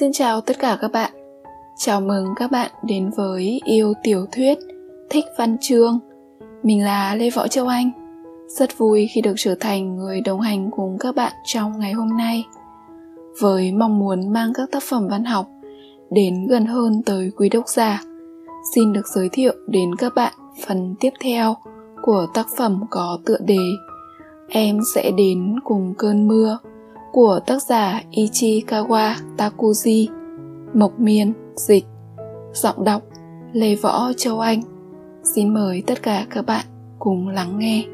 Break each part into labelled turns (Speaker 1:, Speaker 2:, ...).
Speaker 1: Xin chào tất cả các bạn. Chào mừng các bạn đến với Yêu Tiểu Thuyết, Thích Văn Chương. Mình là Lê Võ Châu Anh. Rất vui khi được trở thành người đồng hành cùng các bạn trong ngày hôm nay. Với mong muốn mang các tác phẩm văn học đến gần hơn tới quý độc giả, xin được giới thiệu đến các bạn phần tiếp theo của tác phẩm có tựa đề Em sẽ đến cùng cơn mưa của tác giả Ichikawa Takuji, Mộc Miên, dịch, giọng đọc Lê Võ Châu Anh. Xin mời tất cả các bạn cùng lắng nghe.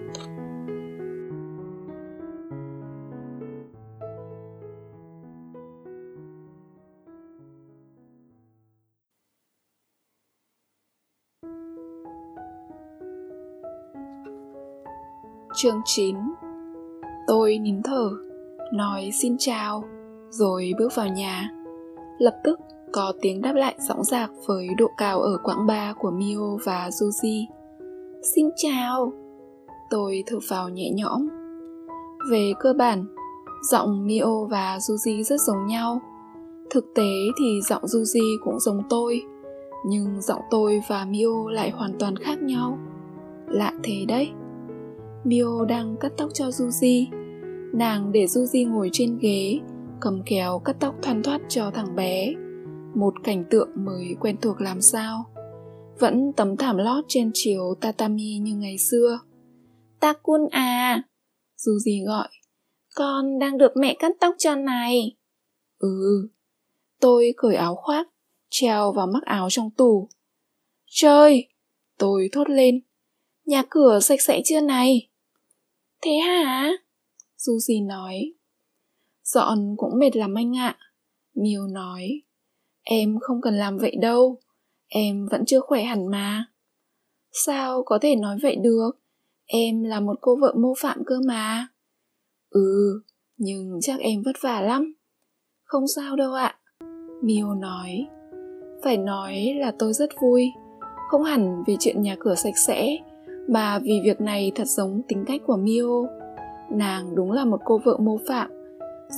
Speaker 1: Chương 9 Tôi nín thở nói xin chào rồi bước vào nhà lập tức có tiếng đáp lại rõ rạc với độ cao ở quãng ba của mio và Juji. Xin chào! Tôi thở vào nhẹ nhõm. Về cơ bản, giọng Mio và Juji rất giống nhau. Thực tế thì giọng Juji cũng giống tôi, nhưng giọng tôi và Mio lại hoàn toàn khác nhau. Lạ thế đấy. Mio đang cắt tóc cho Juji Nàng để Suzy ngồi trên ghế, cầm kéo cắt tóc thoăn thoắt cho thằng bé. Một cảnh tượng mới quen thuộc làm sao. Vẫn tấm thảm lót trên chiếu tatami như ngày xưa. Takun à! Suzy gọi. Con đang được mẹ cắt tóc cho này. Ừ. Tôi cởi áo khoác, treo vào mắc áo trong tủ. Trời! Tôi thốt lên. Nhà cửa sạch sẽ chưa này? Thế hả? Suzy nói. Dọn cũng mệt lắm anh ạ. Miêu nói. Em không cần làm vậy đâu. Em vẫn chưa khỏe hẳn mà. Sao có thể nói vậy được? Em là một cô vợ mô phạm cơ mà. Ừ, nhưng chắc em vất vả lắm. Không sao đâu ạ. Miêu nói. Phải nói là tôi rất vui. Không hẳn vì chuyện nhà cửa sạch sẽ, mà vì việc này thật giống tính cách của Miu nàng đúng là một cô vợ mô phạm.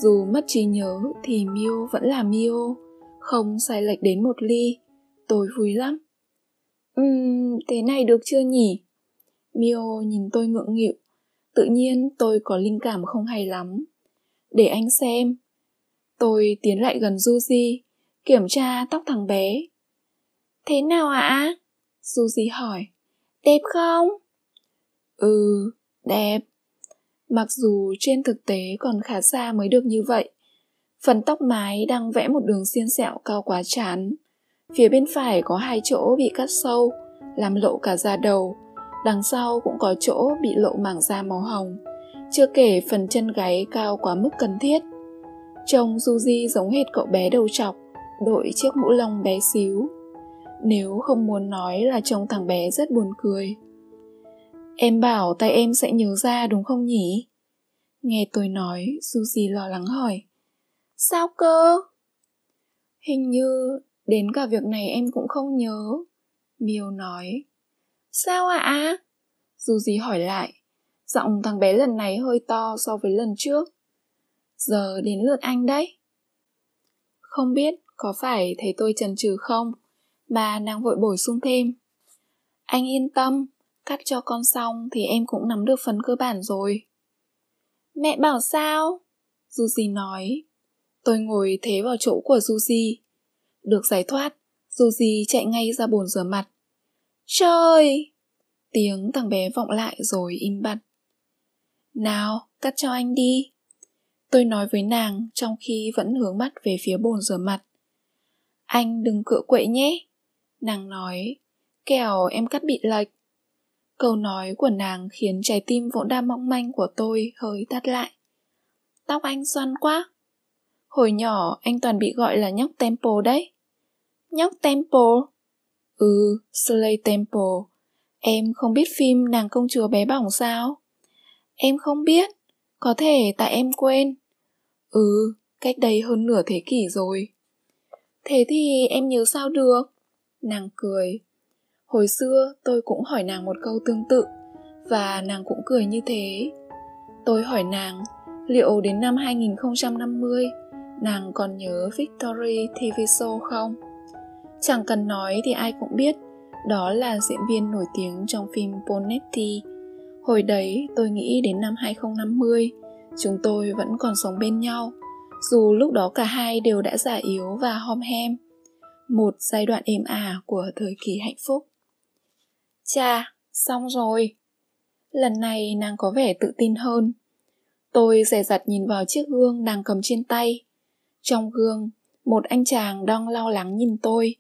Speaker 1: Dù mất trí nhớ thì mio vẫn là mio không sai lệch đến một ly. Tôi vui lắm. Ừm thế này được chưa nhỉ? Mio nhìn tôi ngượng nghịu. Tự nhiên tôi có linh cảm không hay lắm. Để anh xem. Tôi tiến lại gần Suzy, kiểm tra tóc thằng bé. Thế nào ạ? À? Suzy hỏi. Đẹp không? Ừ đẹp mặc dù trên thực tế còn khá xa mới được như vậy. Phần tóc mái đang vẽ một đường xiên sẹo cao quá chán. Phía bên phải có hai chỗ bị cắt sâu, làm lộ cả da đầu. Đằng sau cũng có chỗ bị lộ mảng da màu hồng. Chưa kể phần chân gáy cao quá mức cần thiết. Trông Suzy giống hệt cậu bé đầu trọc, đội chiếc mũ lông bé xíu. Nếu không muốn nói là trông thằng bé rất buồn cười. Em bảo tay em sẽ nhớ ra đúng không nhỉ? Nghe tôi nói, Suzy lo lắng hỏi. Sao cơ? Hình như đến cả việc này em cũng không nhớ. Miêu nói. Sao ạ? À? Suzy hỏi lại. Giọng thằng bé lần này hơi to so với lần trước. Giờ đến lượt anh đấy. Không biết có phải thấy tôi chần chừ không, bà nàng vội bổ sung thêm. Anh yên tâm, cắt cho con xong thì em cũng nắm được phần cơ bản rồi. Mẹ bảo sao? Suzy nói. Tôi ngồi thế vào chỗ của Suzy. Được giải thoát, Suzy chạy ngay ra bồn rửa mặt. Trời! Tiếng thằng bé vọng lại rồi im bặt. Nào, cắt cho anh đi. Tôi nói với nàng trong khi vẫn hướng mắt về phía bồn rửa mặt. Anh đừng cựa quậy nhé. Nàng nói, kẻo em cắt bị lệch. Câu nói của nàng khiến trái tim vốn đa mong manh của tôi hơi tắt lại. Tóc anh xoăn quá. Hồi nhỏ anh toàn bị gọi là nhóc Temple đấy. Nhóc Temple? Ừ, Slay Temple. Em không biết phim nàng công chúa bé bỏng sao? Em không biết. Có thể tại em quên. Ừ, cách đây hơn nửa thế kỷ rồi. Thế thì em nhớ sao được? Nàng cười. Hồi xưa tôi cũng hỏi nàng một câu tương tự và nàng cũng cười như thế. Tôi hỏi nàng liệu đến năm 2050 nàng còn nhớ Victory TV show không? Chẳng cần nói thì ai cũng biết, đó là diễn viên nổi tiếng trong phim Bonetti. Hồi đấy tôi nghĩ đến năm 2050, chúng tôi vẫn còn sống bên nhau, dù lúc đó cả hai đều đã già yếu và hom hem. Một giai đoạn êm ả của thời kỳ hạnh phúc. Chà, xong rồi. Lần này nàng có vẻ tự tin hơn. Tôi dè dặt nhìn vào chiếc gương đang cầm trên tay. Trong gương, một anh chàng đang lo lắng nhìn tôi.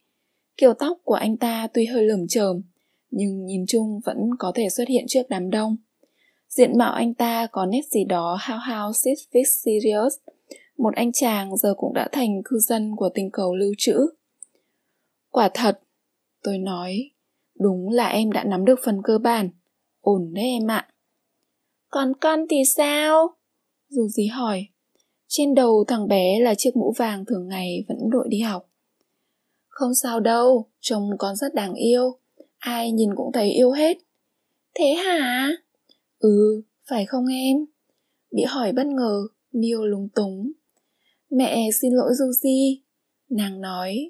Speaker 1: Kiểu tóc của anh ta tuy hơi lởm chởm, nhưng nhìn chung vẫn có thể xuất hiện trước đám đông. Diện mạo anh ta có nét gì đó how how six feet serious. Một anh chàng giờ cũng đã thành cư dân của tình cầu lưu trữ. Quả thật, tôi nói, đúng là em đã nắm được phần cơ bản. Ổn đấy em ạ. Còn con thì sao? Dù gì hỏi. Trên đầu thằng bé là chiếc mũ vàng thường ngày vẫn đội đi học. Không sao đâu, trông con rất đáng yêu. Ai nhìn cũng thấy yêu hết. Thế hả? Ừ, phải không em? Bị hỏi bất ngờ, Miêu lúng túng. Mẹ xin lỗi Di, nàng nói.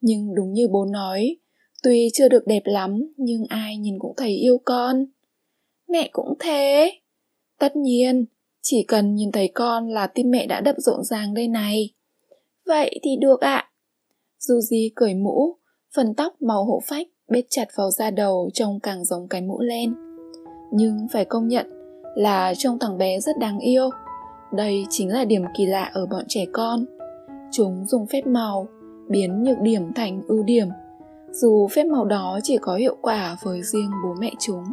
Speaker 1: Nhưng đúng như bố nói, tuy chưa được đẹp lắm nhưng ai nhìn cũng thấy yêu con. Mẹ cũng thế. Tất nhiên, chỉ cần nhìn thấy con là tim mẹ đã đập rộn ràng đây này. Vậy thì được ạ. À. Suzy cởi mũ, phần tóc màu hổ phách bết chặt vào da đầu trông càng giống cái mũ len. Nhưng phải công nhận là trông thằng bé rất đáng yêu. Đây chính là điểm kỳ lạ ở bọn trẻ con. Chúng dùng phép màu biến nhược điểm thành ưu điểm, dù phép màu đó chỉ có hiệu quả với riêng bố mẹ chúng.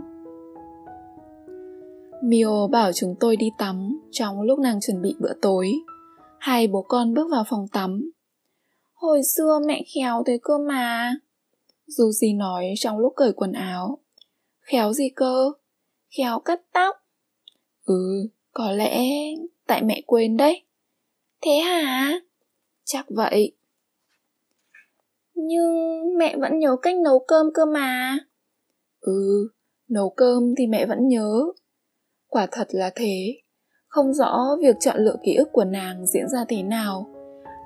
Speaker 1: Mio bảo chúng tôi đi tắm trong lúc nàng chuẩn bị bữa tối. Hai bố con bước vào phòng tắm. Hồi xưa mẹ khéo thế cơ mà. Dù gì nói trong lúc cởi quần áo. Khéo gì cơ? Khéo cắt tóc. Ừ, có lẽ tại mẹ quên đấy. Thế hả? Chắc vậy. Nhưng mẹ vẫn nhớ cách nấu cơm cơ mà. Ừ, nấu cơm thì mẹ vẫn nhớ. Quả thật là thế. Không rõ việc chọn lựa ký ức của nàng diễn ra thế nào.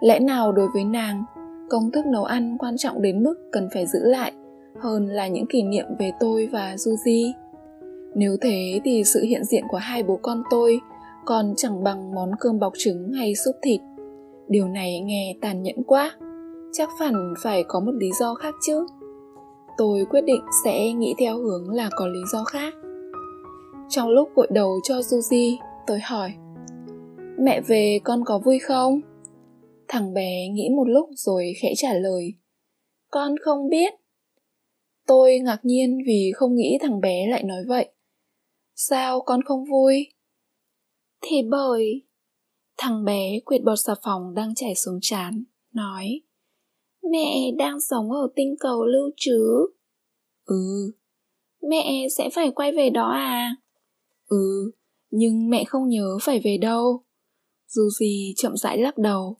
Speaker 1: Lẽ nào đối với nàng, công thức nấu ăn quan trọng đến mức cần phải giữ lại hơn là những kỷ niệm về tôi và Suzy. Nếu thế thì sự hiện diện của hai bố con tôi còn chẳng bằng món cơm bọc trứng hay súp thịt. Điều này nghe tàn nhẫn quá. Chắc hẳn phải có một lý do khác chứ. Tôi quyết định sẽ nghĩ theo hướng là có lý do khác. Trong lúc gội đầu cho Suzy, tôi hỏi Mẹ về con có vui không? Thằng bé nghĩ một lúc rồi khẽ trả lời Con không biết Tôi ngạc nhiên vì không nghĩ thằng bé lại nói vậy Sao con không vui? Thì bởi Thằng bé quyệt bọt xà phòng đang chảy xuống chán Nói Mẹ đang sống ở tinh cầu lưu trữ Ừ Mẹ sẽ phải quay về đó à? Ừ, nhưng mẹ không nhớ phải về đâu. Dù gì chậm rãi lắc đầu.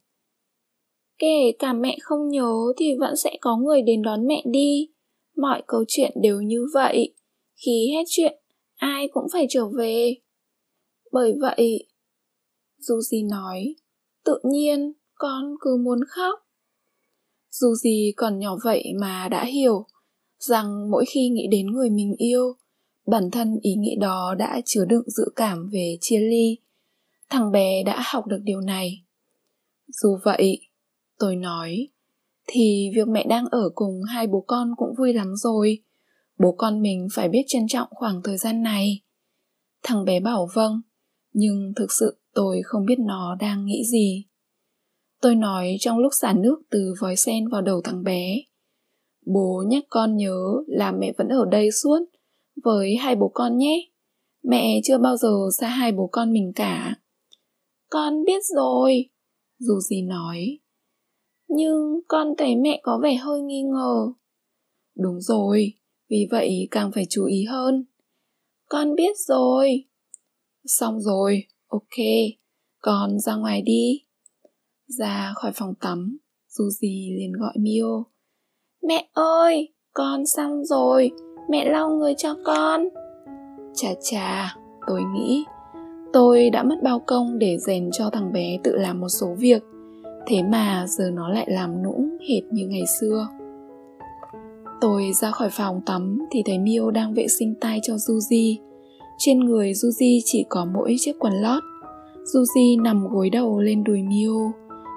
Speaker 1: Kể cả mẹ không nhớ thì vẫn sẽ có người đến đón mẹ đi. Mọi câu chuyện đều như vậy. Khi hết chuyện, ai cũng phải trở về. Bởi vậy, dù gì nói, tự nhiên con cứ muốn khóc. Dù gì còn nhỏ vậy mà đã hiểu rằng mỗi khi nghĩ đến người mình yêu Bản thân ý nghĩ đó đã chứa đựng dự cảm về chia ly. Thằng bé đã học được điều này. Dù vậy, tôi nói, thì việc mẹ đang ở cùng hai bố con cũng vui lắm rồi. Bố con mình phải biết trân trọng khoảng thời gian này. Thằng bé bảo vâng, nhưng thực sự tôi không biết nó đang nghĩ gì. Tôi nói trong lúc xả nước từ vòi sen vào đầu thằng bé. Bố nhắc con nhớ là mẹ vẫn ở đây suốt với hai bố con nhé. Mẹ chưa bao giờ xa hai bố con mình cả. Con biết rồi, dù gì nói. Nhưng con thấy mẹ có vẻ hơi nghi ngờ. Đúng rồi, vì vậy càng phải chú ý hơn. Con biết rồi. Xong rồi, ok, con ra ngoài đi. Ra khỏi phòng tắm, dù gì liền gọi Mio. Mẹ ơi, con xong rồi, mẹ lau người cho con. Chà chà tôi nghĩ tôi đã mất bao công để rèn cho thằng bé tự làm một số việc thế mà giờ nó lại làm nũng hệt như ngày xưa. Tôi ra khỏi phòng tắm thì thấy Mio đang vệ sinh tay cho Yuji trên người Yuji chỉ có mỗi chiếc quần lót. Yuji nằm gối đầu lên đùi Mio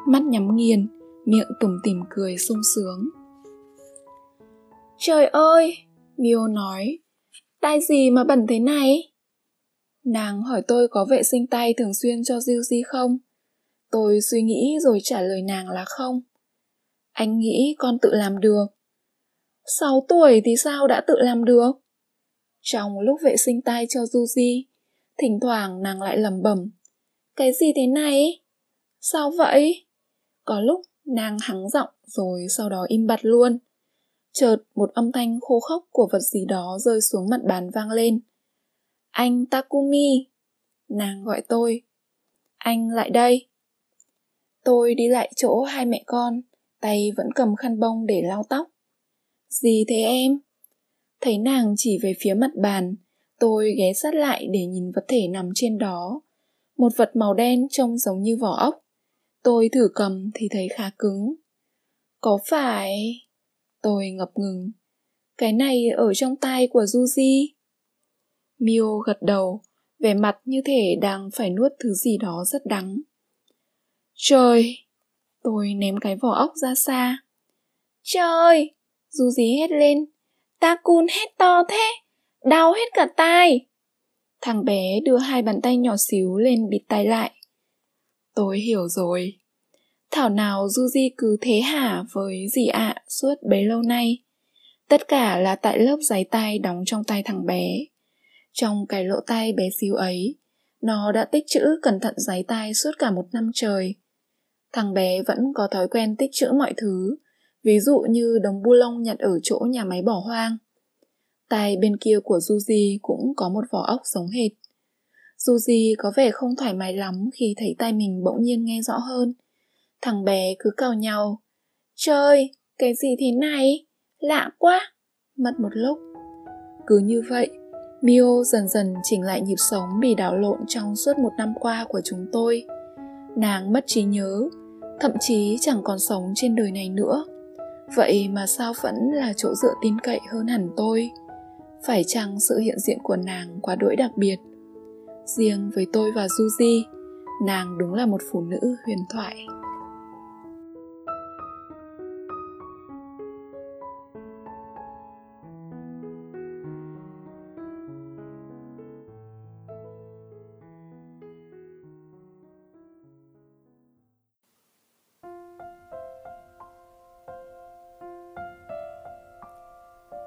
Speaker 1: mắt nhắm nghiền miệng tủm tỉm cười sung sướng trời ơi Mio nói tay gì mà bẩn thế này nàng hỏi tôi có vệ sinh tay thường xuyên cho Yuji không Tôi suy nghĩ rồi trả lời nàng là không. Anh nghĩ con tự làm được. 6 tuổi thì sao đã tự làm được? Trong lúc vệ sinh tay cho Yuji, thỉnh thoảng nàng lại lẩm bẩm. Cái gì thế này? Sao vậy? Có lúc nàng hắng giọng rồi sau đó im bặt luôn. Chợt một âm thanh khô khốc của vật gì đó rơi xuống mặt bàn vang lên. Anh Takumi. Nàng gọi tôi. Anh lại đây. Tôi đi lại chỗ hai mẹ con, tay vẫn cầm khăn bông để lau tóc. Gì thế em? Thấy nàng chỉ về phía mặt bàn, tôi ghé sát lại để nhìn vật thể nằm trên đó. Một vật màu đen trông giống như vỏ ốc. Tôi thử cầm thì thấy khá cứng. Có phải... Tôi ngập ngừng. Cái này ở trong tay của Juji. Mio gật đầu, vẻ mặt như thể đang phải nuốt thứ gì đó rất đắng. Trời! Tôi ném cái vỏ ốc ra xa. Trời! Juji hét lên. Ta cun hét to thế! Đau hết cả tai! Thằng bé đưa hai bàn tay nhỏ xíu lên bịt tay lại. Tôi hiểu rồi. Thảo nào Duzi cứ thế hả với dì ạ suốt bấy lâu nay. Tất cả là tại lớp giấy tay đóng trong tay thằng bé. Trong cái lỗ tay bé xíu ấy, nó đã tích trữ cẩn thận giấy tay suốt cả một năm trời. Thằng bé vẫn có thói quen tích trữ mọi thứ, ví dụ như đống bu lông nhặt ở chỗ nhà máy bỏ hoang. Tay bên kia của Yuji cũng có một vỏ ốc giống hệt. Dù gì có vẻ không thoải mái lắm khi thấy tay mình bỗng nhiên nghe rõ hơn. Thằng bé cứ cào nhau. Trời, cái gì thế này? Lạ quá! Mất một lúc. Cứ như vậy, Mio dần dần chỉnh lại nhịp sống bị đảo lộn trong suốt một năm qua của chúng tôi. Nàng mất trí nhớ, thậm chí chẳng còn sống trên đời này nữa vậy mà sao vẫn là chỗ dựa tin cậy hơn hẳn tôi phải chăng sự hiện diện của nàng quá đỗi đặc biệt riêng với tôi và Suzy nàng đúng là một phụ nữ huyền thoại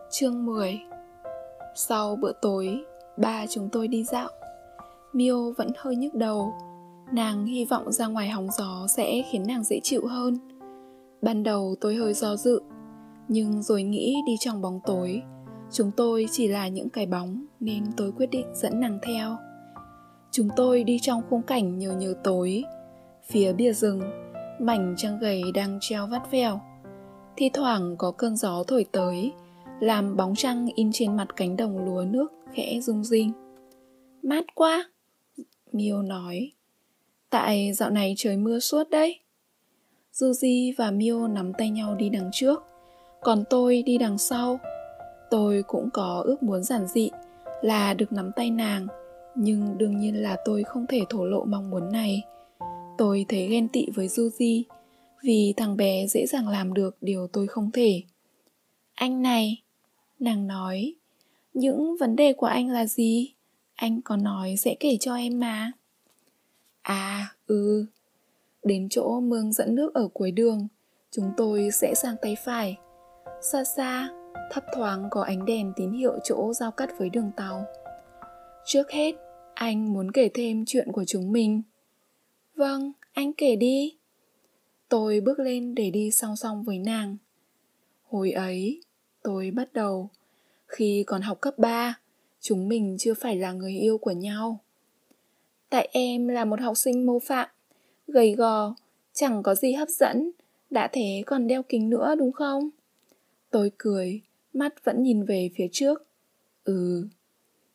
Speaker 1: Chương 10 Sau bữa tối, ba chúng tôi đi dạo. Mio vẫn hơi nhức đầu. Nàng hy vọng ra ngoài hóng gió sẽ khiến nàng dễ chịu hơn. Ban đầu tôi hơi do dự, nhưng rồi nghĩ đi trong bóng tối. Chúng tôi chỉ là những cái bóng nên tôi quyết định dẫn nàng theo. Chúng tôi đi trong khung cảnh nhờ nhờ tối. Phía bìa rừng, mảnh trăng gầy đang treo vắt vẻo. Thi thoảng có cơn gió thổi tới, làm bóng trăng in trên mặt cánh đồng lúa nước khẽ rung rinh. Mát quá, Mio nói. Tại dạo này trời mưa suốt đấy. Suzy và Mio nắm tay nhau đi đằng trước, còn tôi đi đằng sau. Tôi cũng có ước muốn giản dị là được nắm tay nàng, nhưng đương nhiên là tôi không thể thổ lộ mong muốn này. Tôi thấy ghen tị với Suzy vì thằng bé dễ dàng làm được điều tôi không thể. Anh này, Nàng nói, những vấn đề của anh là gì? Anh có nói sẽ kể cho em mà. À, ừ. Đến chỗ mương dẫn nước ở cuối đường, chúng tôi sẽ sang tay phải. Xa xa, thấp thoáng có ánh đèn tín hiệu chỗ giao cắt với đường tàu. Trước hết, anh muốn kể thêm chuyện của chúng mình. Vâng, anh kể đi. Tôi bước lên để đi song song với nàng. Hồi ấy, tôi bắt đầu. Khi còn học cấp 3, chúng mình chưa phải là người yêu của nhau. Tại em là một học sinh mô phạm, gầy gò, chẳng có gì hấp dẫn, đã thế còn đeo kính nữa đúng không? Tôi cười, mắt vẫn nhìn về phía trước. Ừ,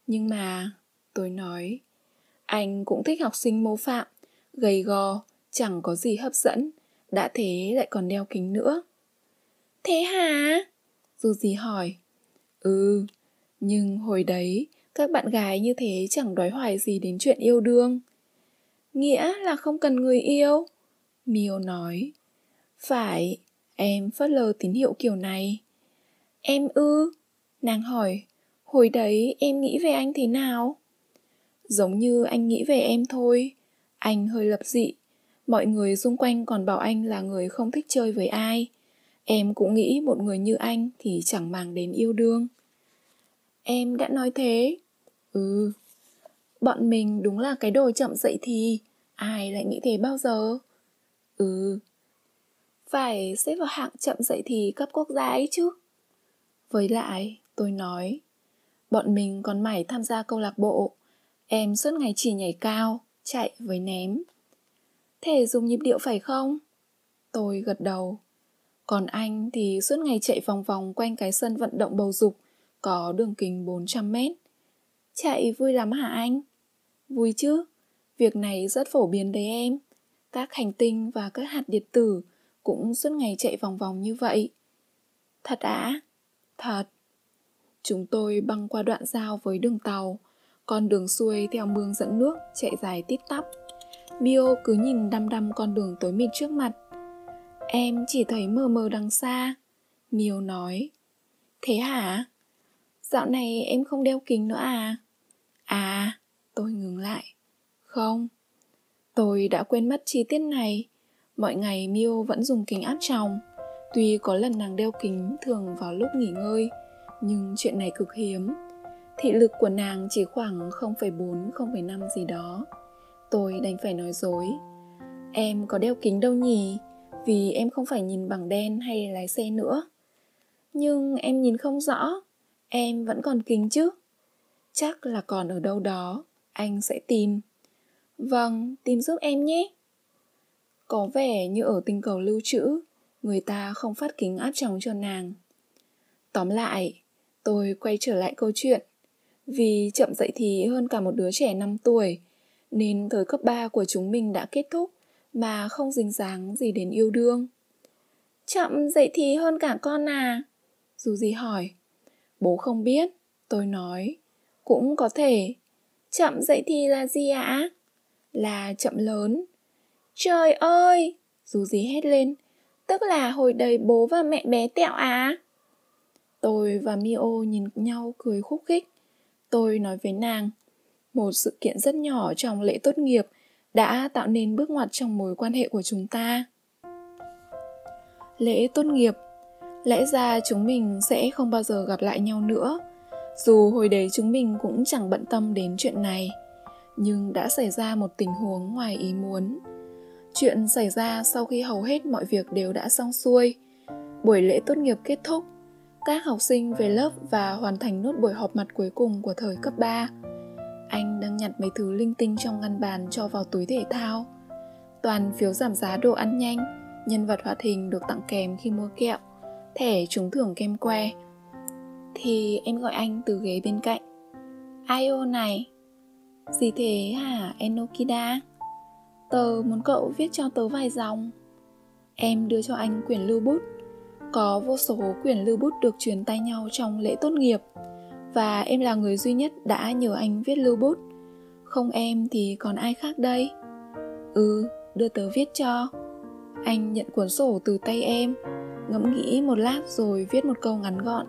Speaker 1: nhưng mà, tôi nói, anh cũng thích học sinh mô phạm, gầy gò, chẳng có gì hấp dẫn, đã thế lại còn đeo kính nữa. Thế hả? Dù gì hỏi. Ừ, nhưng hồi đấy các bạn gái như thế chẳng đói hoài gì đến chuyện yêu đương. Nghĩa là không cần người yêu. Miêu nói. Phải, em phớt lờ tín hiệu kiểu này. Em ư? Nàng hỏi, hồi đấy em nghĩ về anh thế nào? Giống như anh nghĩ về em thôi. Anh hơi lập dị. Mọi người xung quanh còn bảo anh là người không thích chơi với ai. Em cũng nghĩ một người như anh thì chẳng màng đến yêu đương. Em đã nói thế. Ừ. Bọn mình đúng là cái đồ chậm dậy thì. Ai lại nghĩ thế bao giờ? Ừ. Phải xếp vào hạng chậm dậy thì cấp quốc gia ấy chứ. Với lại, tôi nói, bọn mình còn mải tham gia câu lạc bộ. Em suốt ngày chỉ nhảy cao, chạy với ném. Thể dùng nhịp điệu phải không? Tôi gật đầu. Còn anh thì suốt ngày chạy vòng vòng quanh cái sân vận động bầu dục có đường kính 400 mét. Chạy vui lắm hả anh? Vui chứ, việc này rất phổ biến đấy em. Các hành tinh và các hạt điện tử cũng suốt ngày chạy vòng vòng như vậy. Thật ạ? Thật. Chúng tôi băng qua đoạn giao với đường tàu, con đường xuôi theo mương dẫn nước chạy dài tít tắp. Bio cứ nhìn đăm đăm con đường tối mịt trước mặt. Em chỉ thấy mờ mờ đằng xa. Miêu nói. Thế hả? Dạo này em không đeo kính nữa à? À, tôi ngừng lại. Không, tôi đã quên mất chi tiết này. Mọi ngày Mio vẫn dùng kính áp tròng. Tuy có lần nàng đeo kính thường vào lúc nghỉ ngơi, nhưng chuyện này cực hiếm. Thị lực của nàng chỉ khoảng 0,4, 0,5 gì đó. Tôi đành phải nói dối. Em có đeo kính đâu nhỉ? Vì em không phải nhìn bằng đen hay lái xe nữa. Nhưng em nhìn không rõ. Em vẫn còn kính chứ? Chắc là còn ở đâu đó. Anh sẽ tìm. Vâng, tìm giúp em nhé. Có vẻ như ở tinh cầu lưu trữ, người ta không phát kính áp tròng cho nàng. Tóm lại, tôi quay trở lại câu chuyện. Vì chậm dậy thì hơn cả một đứa trẻ 5 tuổi, nên thời cấp 3 của chúng mình đã kết thúc mà không dính dáng gì đến yêu đương. Chậm dậy thì hơn cả con à? Dù gì hỏi. Bố không biết, tôi nói. Cũng có thể. Chậm dậy thì là gì ạ? Là chậm lớn. Trời ơi! Dù gì hét lên. Tức là hồi đầy bố và mẹ bé tẹo à? Tôi và Mio nhìn nhau cười khúc khích. Tôi nói với nàng, một sự kiện rất nhỏ trong lễ tốt nghiệp đã tạo nên bước ngoặt trong mối quan hệ của chúng ta. Lễ tốt nghiệp Lẽ ra chúng mình sẽ không bao giờ gặp lại nhau nữa. Dù hồi đấy chúng mình cũng chẳng bận tâm đến chuyện này, Nhưng đã xảy ra một tình huống ngoài ý muốn. Chuyện xảy ra sau khi hầu hết mọi việc đều đã xong xuôi. Buổi lễ tốt nghiệp kết thúc, Các học sinh về lớp và hoàn thành nốt buổi họp mặt cuối cùng của thời cấp 3 Anh đang nhặt mấy thứ linh tinh trong ngăn bàn cho vào túi thể thao. Toàn phiếu giảm giá đồ ăn nhanh, Nhân vật hoạt hình được tặng kèm khi mua kẹo. Thẻ trúng thưởng kem que. Thì em gọi anh từ ghế bên cạnh. Ai ô này? Gì thế hả Enokida? Tớ muốn cậu viết cho tớ vài dòng. Em đưa cho anh quyển lưu bút. Có vô số quyển lưu bút được truyền tay nhau trong lễ tốt nghiệp. Và em là người duy nhất đã nhờ anh viết lưu bút. Không em thì còn ai khác đây? Ừ, đưa tớ viết cho. Anh nhận cuốn sổ từ tay em. Ngẫm nghĩ một lát rồi viết một câu ngắn gọn.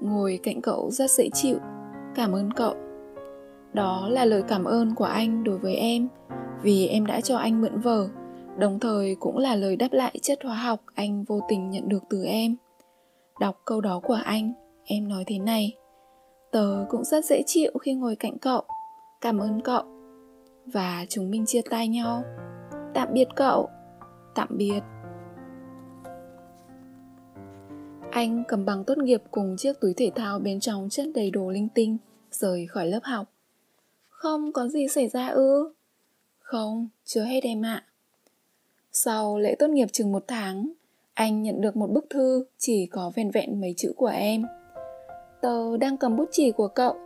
Speaker 1: Ngồi cạnh cậu rất dễ chịu. Cảm ơn cậu. Đó là lời cảm ơn của anh đối với em, vì em đã cho anh mượn vở, đồng thời cũng là lời đáp lại chất hóa học anh vô tình nhận được từ em. Đọc câu đó của anh, em nói thế này, tớ cũng rất dễ chịu khi ngồi cạnh cậu. Cảm ơn cậu. Và chúng mình chia tay nhau. Tạm biệt cậu. Tạm biệt. Anh cầm bằng tốt nghiệp cùng chiếc túi thể thao bên trong chất đầy đồ linh tinh rời khỏi lớp học không có gì xảy ra ư không, chưa hết em ạ. Sau lễ tốt nghiệp chừng một tháng, anh nhận được một bức thư chỉ có vẹn vẹn mấy chữ của em. Tớ đang cầm bút chỉ của cậu,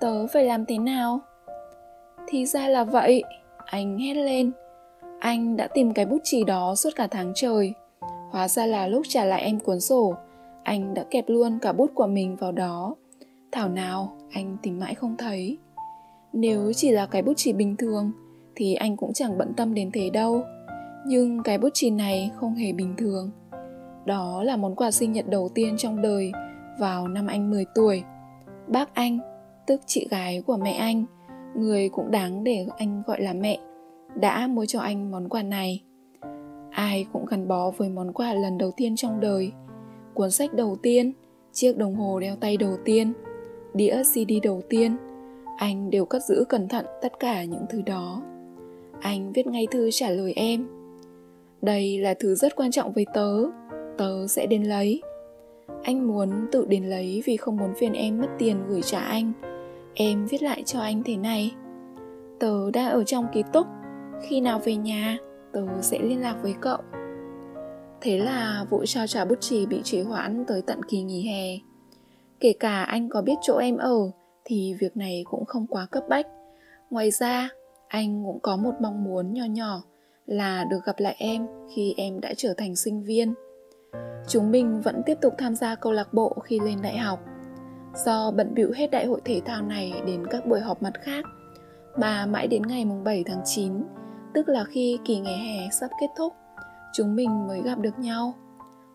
Speaker 1: tớ phải làm thế nào? Thì ra là vậy, anh hét lên. Anh đã tìm cái bút chì đó suốt cả tháng trời. Hóa ra là lúc trả lại em cuốn sổ, anh đã kẹp luôn cả bút của mình vào đó. Thảo nào anh tìm mãi không thấy. Nếu chỉ là cái bút chì bình thường thì anh cũng chẳng bận tâm đến thế đâu. Nhưng cái bút chì này không hề bình thường. Đó là món quà sinh nhật đầu tiên trong đời vào năm anh 10 tuổi. Bác anh, tức chị gái của mẹ anh, người cũng đáng để anh gọi là mẹ, đã mua cho anh món quà này. Ai cũng gắn bó với món quà lần đầu tiên trong đời, cuốn sách đầu tiên, chiếc đồng hồ đeo tay đầu tiên, đĩa CD đầu tiên, anh đều cất giữ cẩn thận tất cả những thứ đó. Anh viết ngay thư trả lời em. Đây là thứ rất quan trọng với tớ, tớ sẽ đến lấy. Anh muốn tự đến lấy vì không muốn phiền em mất tiền gửi trả anh. Em viết lại cho anh thế này. Tớ đang ở trong ký túc, khi nào về nhà, tớ sẽ liên lạc với cậu. Thế là vụ trao trả bút chì bị trì hoãn tới tận kỳ nghỉ hè. Kể cả anh có biết chỗ em ở thì việc này cũng không quá cấp bách. Ngoài ra, anh cũng có một mong muốn nhỏ nhỏ là được gặp lại em khi em đã trở thành sinh viên. Chúng mình vẫn tiếp tục tham gia câu lạc bộ khi lên đại học. Do bận bịu hết đại hội thể thao này đến các buổi họp mặt khác, mà mãi đến ngày mùng 7 tháng 9, tức là khi kỳ nghỉ hè sắp kết thúc, chúng mình mới gặp được nhau.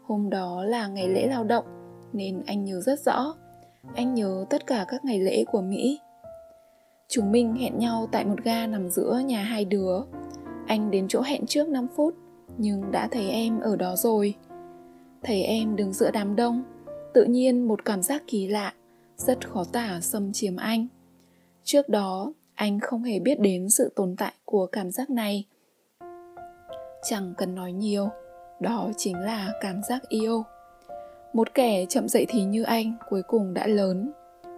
Speaker 1: Hôm đó là ngày lễ lao động, nên anh nhớ rất rõ. Anh nhớ tất cả các ngày lễ của Mỹ. Chúng mình hẹn nhau tại một ga nằm giữa nhà hai đứa. Anh đến chỗ hẹn trước 5 phút, nhưng đã thấy em ở đó rồi. Thấy em đứng giữa đám đông, tự nhiên một cảm giác kỳ lạ, rất khó tả xâm chiếm anh. Trước đó, anh không hề biết đến sự tồn tại của cảm giác này. Chẳng cần nói nhiều, đó chính là cảm giác yêu. Một kẻ chậm dậy thì như anh cuối cùng đã lớn,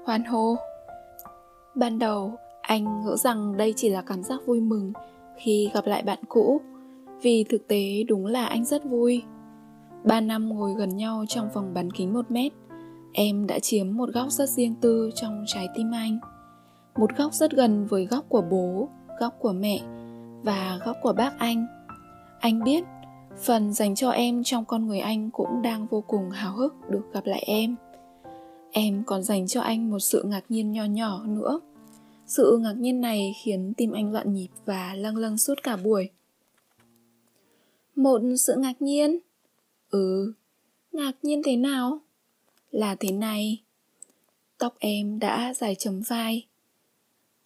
Speaker 1: hoan hô. Ban đầu, anh ngỡ rằng đây chỉ là cảm giác vui mừng khi gặp lại bạn cũ, vì thực tế đúng là anh rất vui Ba năm ngồi gần nhau trong vòng bán kính một mét, em đã chiếm một góc rất riêng tư trong trái tim anh. Một góc rất gần với góc của bố, góc của mẹ và góc của bác anh. Anh biết, phần dành cho em trong con người anh cũng đang vô cùng hào hức được gặp lại em. Em còn dành cho anh một sự ngạc nhiên nho nhỏ nữa. Sự ngạc nhiên này khiến tim anh loạn nhịp và lâng lâng suốt cả buổi. Một sự ngạc nhiên? Ừ, ngạc nhiên thế nào? Là thế này. Tóc em đã dài chấm vai.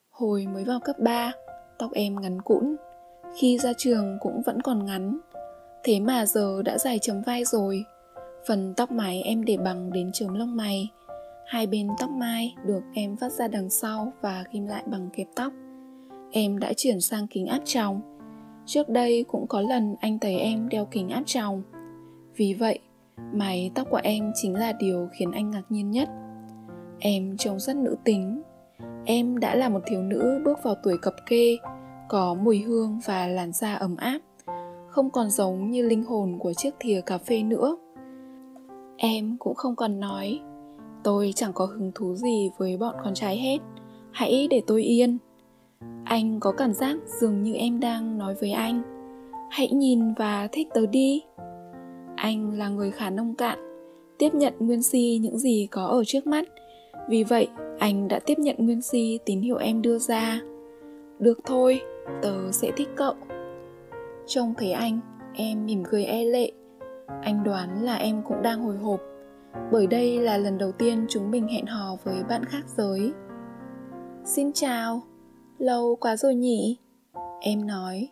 Speaker 1: Hồi mới vào cấp 3, tóc em ngắn cũn. Khi ra trường cũng vẫn còn ngắn. Thế mà giờ đã dài chấm vai rồi. Phần tóc mái em để bằng đến chấm lông mày. Hai bên tóc mai được em vắt ra đằng sau và ghim lại bằng kẹp tóc. Em đã chuyển sang kính áp tròng. Trước đây cũng có lần anh thấy em đeo kính áp tròng vì vậy, mái tóc của em chính là điều khiến anh ngạc nhiên nhất. Em trông rất nữ tính. Em đã là một thiếu nữ bước vào tuổi cập kê, có mùi hương và làn da ấm áp, không còn giống như linh hồn của chiếc thìa cà phê nữa. Em cũng không còn nói, tôi chẳng có hứng thú gì với bọn con trai hết, hãy để tôi yên. Anh có cảm giác dường như em đang nói với anh, hãy nhìn và thích tớ đi anh là người khá nông cạn tiếp nhận nguyên si những gì có ở trước mắt vì vậy anh đã tiếp nhận nguyên si tín hiệu em đưa ra được thôi tớ sẽ thích cậu trông thấy anh em mỉm cười e lệ anh đoán là em cũng đang hồi hộp bởi đây là lần đầu tiên chúng mình hẹn hò với bạn khác giới xin chào lâu quá rồi nhỉ em nói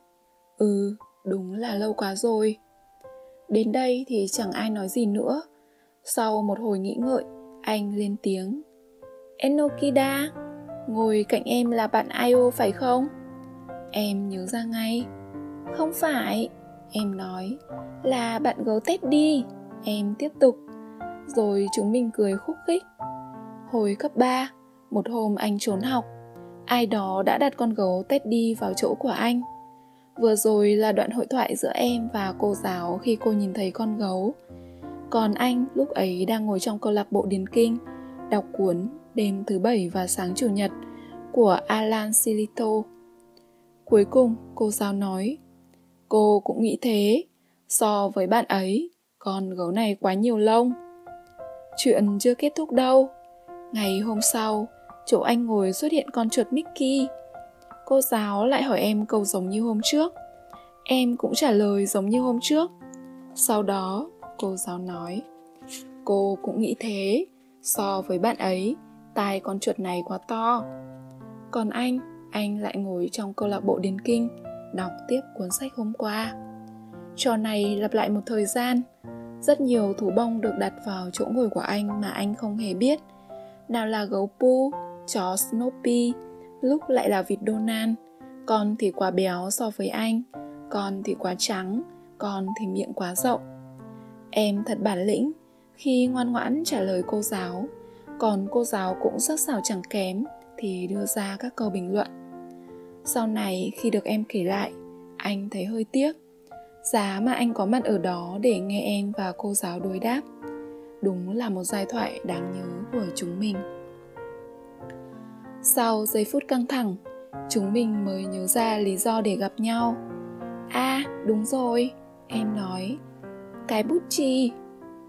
Speaker 1: ừ đúng là lâu quá rồi Đến đây thì chẳng ai nói gì nữa. Sau một hồi nghĩ ngợi, anh lên tiếng. Enokida, ngồi cạnh em là bạn io phải không? Em nhớ ra ngay. Không phải, em nói, là bạn gấu Tết đi. Em tiếp tục. Rồi chúng mình cười khúc khích. Hồi cấp 3, một hôm anh trốn học, ai đó đã đặt con gấu Tết đi vào chỗ của anh Vừa rồi là đoạn hội thoại giữa em và cô giáo khi cô nhìn thấy con gấu. Còn anh lúc ấy đang ngồi trong câu lạc bộ điền kinh, đọc cuốn Đêm thứ bảy và sáng chủ nhật của Alan Silito. Cuối cùng, cô giáo nói, Cô cũng nghĩ thế. So với bạn ấy, con gấu này quá nhiều lông. Chuyện chưa kết thúc đâu. Ngày hôm sau, chỗ anh ngồi xuất hiện con chuột Mickey. Cô giáo lại hỏi em câu giống như hôm trước. Em cũng trả lời giống như hôm trước. Sau đó, cô giáo nói, cô cũng nghĩ thế, so với bạn ấy, tai con chuột này quá to. Còn anh, anh lại ngồi trong câu lạc bộ điền kinh, đọc tiếp cuốn sách hôm qua. Trò này lặp lại một thời gian, rất nhiều thú bông được đặt vào chỗ ngồi của anh mà anh không hề biết. Nào là gấu pu, chó Snoopy, lúc lại là vịt Donald, con thì quá béo so với anh, con thì quá trắng, con thì miệng quá rộng. Em thật bản lĩnh khi ngoan ngoãn trả lời cô giáo, còn cô giáo cũng sắc sảo chẳng kém thì đưa ra các câu bình luận. Sau này khi được em kể lại, anh thấy hơi tiếc. Giá mà anh có mặt ở đó để nghe em và cô giáo đối đáp. Đúng là một giai thoại đáng nhớ của chúng mình. Sau giây phút căng thẳng, chúng mình mới nhớ ra lý do để gặp nhau. À, đúng rồi, em nói. Cái bút chì.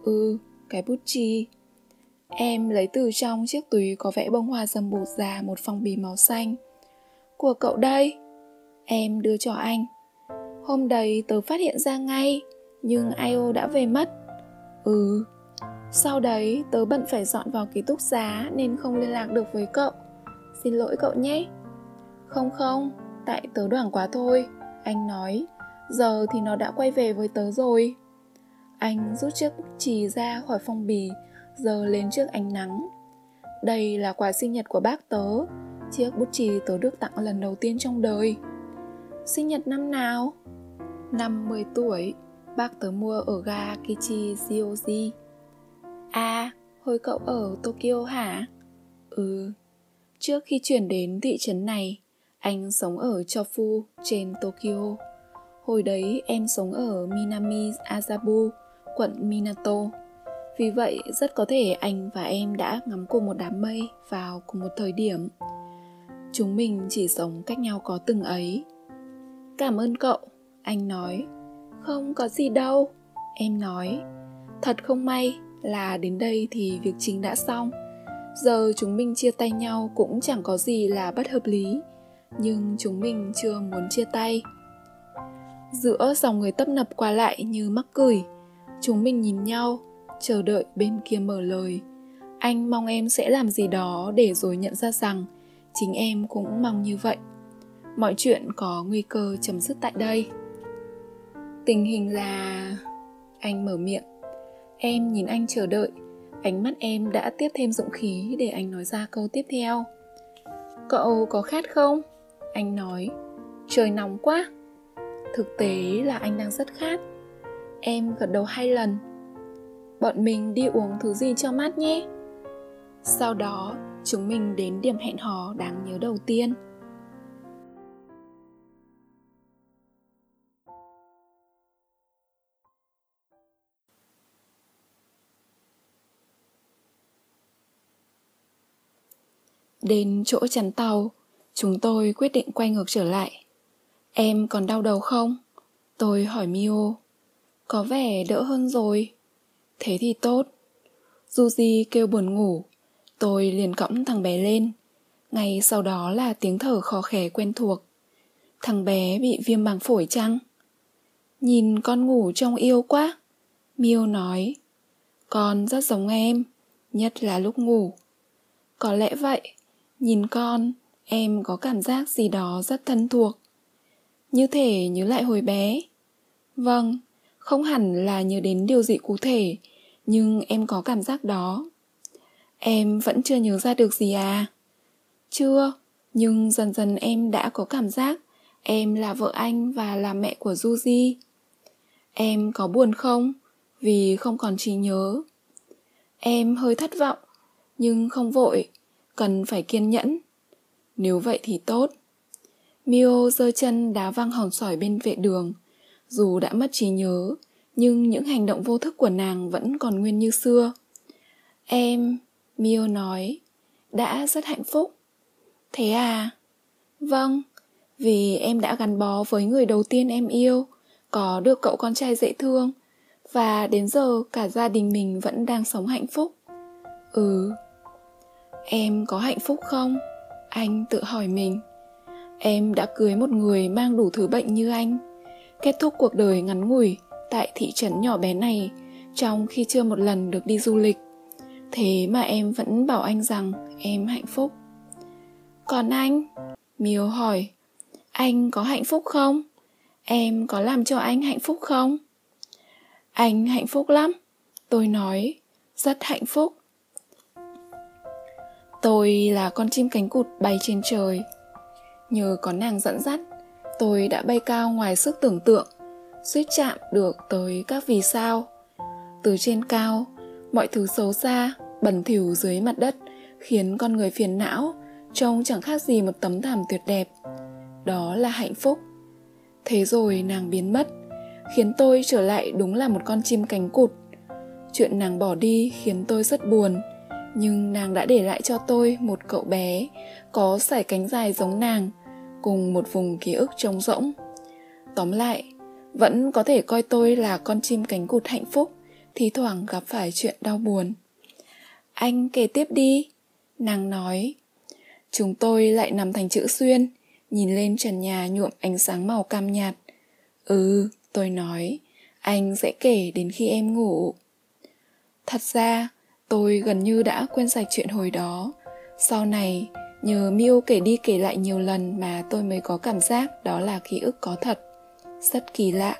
Speaker 1: Ừ, cái bút chì. Em lấy từ trong chiếc túi có vẽ bông hoa dầm bột ra một phong bì màu xanh. Của cậu đây. Em đưa cho anh. Hôm đấy tớ phát hiện ra ngay, nhưng Io đã về mất. Ừ. Sau đấy tớ bận phải dọn vào ký túc xá nên không liên lạc được với cậu. Xin lỗi cậu nhé. Không không, tại tớ đoảng quá thôi. Anh nói, giờ thì nó đã quay về với tớ rồi. Anh rút chiếc bút chì ra khỏi phong bì, giờ lên trước ánh nắng. Đây là quà sinh nhật của bác tớ, chiếc bút chì tớ được tặng lần đầu tiên trong đời. Sinh nhật năm nào? Năm 10 tuổi, bác tớ mua ở ga Kichi Zioji. À, hồi cậu ở Tokyo hả? Ừ, trước khi chuyển đến thị trấn này, anh sống ở Chofu trên Tokyo. Hồi đấy em sống ở Minami Azabu, quận Minato. Vì vậy, rất có thể anh và em đã ngắm cùng một đám mây vào cùng một thời điểm. Chúng mình chỉ sống cách nhau có từng ấy. Cảm ơn cậu, anh nói. Không có gì đâu, em nói. Thật không may là đến đây thì việc chính đã xong. Giờ chúng mình chia tay nhau cũng chẳng có gì là bất hợp lý, nhưng chúng mình chưa muốn chia tay. Giữa dòng người tấp nập qua lại như mắc cười, chúng mình nhìn nhau, chờ đợi bên kia mở lời. Anh mong em sẽ làm gì đó để rồi nhận ra rằng chính em cũng mong như vậy. Mọi chuyện có nguy cơ chấm dứt tại đây. Tình hình là... Anh mở miệng. Em nhìn anh chờ đợi. Ánh mắt em đã tiếp thêm dũng khí để anh nói ra câu tiếp theo. Cậu có khát không? Anh nói. Trời nóng quá. Thực tế là anh đang rất khát. Em gật đầu hai lần. Bọn mình đi uống thứ gì cho mát nhé. Sau đó, chúng mình đến điểm hẹn hò đáng nhớ đầu tiên. Đến chỗ chắn tàu, chúng tôi quyết định quay ngược trở lại. Em còn đau đầu không? Tôi hỏi Mio. Có vẻ đỡ hơn rồi. Thế thì tốt. Yuji kêu buồn ngủ. Tôi liền cõng thằng bé lên. Ngay sau đó là tiếng thở khó khè quen thuộc. Thằng bé bị viêm bằng phổi chăng? Nhìn con ngủ trông yêu quá. Miêu nói. Con rất giống em, nhất là lúc ngủ. Có lẽ vậy, nhìn con, em có cảm giác gì đó rất thân thuộc. Như thể nhớ lại hồi bé. Vâng, không hẳn là nhớ đến điều gì cụ thể, nhưng em có cảm giác đó. Em vẫn chưa nhớ ra được gì à? Chưa, nhưng dần dần em đã có cảm giác em là vợ anh và là mẹ của Yuji. Em có buồn không? Vì không còn trí nhớ. Em hơi thất vọng, nhưng không vội, cần phải kiên nhẫn. Nếu vậy thì tốt. Mio giơ chân đá văng hòn sỏi bên vệ đường. Dù đã mất trí nhớ, nhưng những hành động vô thức của nàng vẫn còn nguyên như xưa. Em, Mio nói, đã rất hạnh phúc. Thế à? Vâng, vì em đã gắn bó với người đầu tiên em yêu, có được cậu con trai dễ thương và đến giờ cả gia đình mình vẫn đang sống hạnh phúc. Ừ. Em có hạnh phúc không? Anh tự hỏi mình. Em đã cưới một người mang đủ thứ bệnh như anh. Kết thúc cuộc đời ngắn ngủi tại thị trấn nhỏ bé này trong khi chưa một lần được đi du lịch thế mà em vẫn bảo anh rằng em hạnh phúc. Còn anh? Miêu hỏi. Anh có hạnh phúc không? Em có làm cho anh hạnh phúc không? Anh hạnh phúc lắm. Tôi nói, rất hạnh phúc. Tôi là con chim cánh cụt bay trên trời. Nhờ có nàng dẫn dắt, tôi đã bay cao ngoài sức tưởng tượng, suýt chạm được tới các vì sao. Từ trên cao, mọi thứ xấu xa bẩn thỉu dưới mặt đất, khiến con người phiền não, trông chẳng khác gì một tấm thảm tuyệt đẹp. Đó là hạnh phúc. Thế rồi nàng biến mất, khiến tôi trở lại đúng là một con chim cánh cụt. Chuyện nàng bỏ đi khiến tôi rất buồn, nhưng nàng đã để lại cho tôi một cậu bé có sải cánh dài giống nàng, cùng một vùng ký ức trống rỗng. Tóm lại, vẫn có thể coi tôi là con chim cánh cụt hạnh phúc, thi thoảng gặp phải chuyện đau buồn anh kể tiếp đi. Nàng nói, chúng tôi lại nằm thành chữ xuyên, nhìn lên trần nhà nhuộm ánh sáng màu cam nhạt. Ừ tôi nói, anh sẽ kể đến khi em ngủ. Thật ra, tôi gần như đã quên sạch chuyện hồi đó. Sau này, nhờ miu kể đi kể lại nhiều lần mà tôi mới có cảm giác đó là ký ức có thật. Rất kỳ lạ.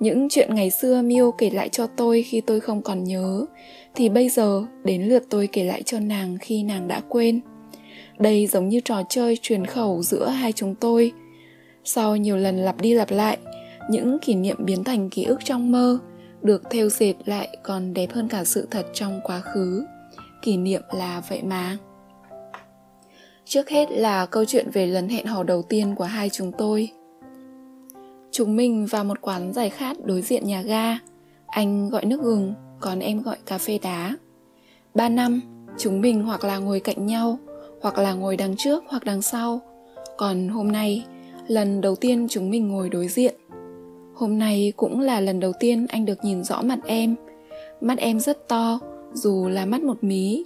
Speaker 1: Những chuyện ngày xưa miu kể lại cho tôi khi tôi không còn nhớ thì bây giờ, đến lượt tôi kể lại cho nàng khi nàng đã quên. Đây giống như trò chơi truyền khẩu giữa hai chúng tôi. Sau nhiều lần lặp đi lặp lại, những kỷ niệm biến thành ký ức trong mơ được theo dệt lại còn đẹp hơn cả sự thật trong quá khứ. Kỷ niệm là vậy mà. Trước hết là câu chuyện về lần hẹn hò đầu tiên của hai chúng tôi. Chúng mình vào một quán giải khát đối diện nhà ga. Anh gọi nước gừng còn em gọi cà phê đá. Ba năm, chúng mình hoặc là ngồi cạnh nhau, hoặc là ngồi đằng trước hoặc đằng sau. Còn hôm nay, lần đầu tiên chúng mình ngồi đối diện. Hôm nay cũng là lần đầu tiên anh được nhìn rõ mặt em. Mắt em rất to, dù là mắt một mí.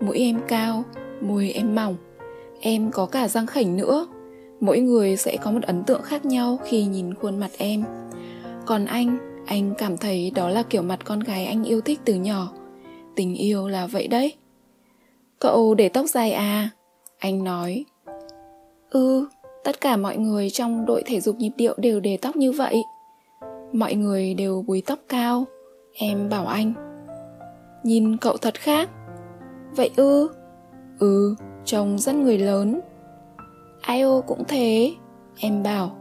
Speaker 1: Mũi em cao, môi em mỏng. Em có cả răng khảnh nữa. Mỗi người sẽ có một ấn tượng khác nhau khi nhìn khuôn mặt em. Còn anh anh cảm thấy đó là kiểu mặt con gái anh yêu thích từ nhỏ. Tình yêu là vậy đấy. Cậu để tóc dài à? Anh nói. Ừ tất cả mọi người trong đội thể dục nhịp điệu đều để tóc như vậy. Mọi người đều búi tóc cao. Em bảo anh. Nhìn cậu thật khác. Vậy ư? Ừ trông rất người lớn. Ai ô cũng thế, em bảo.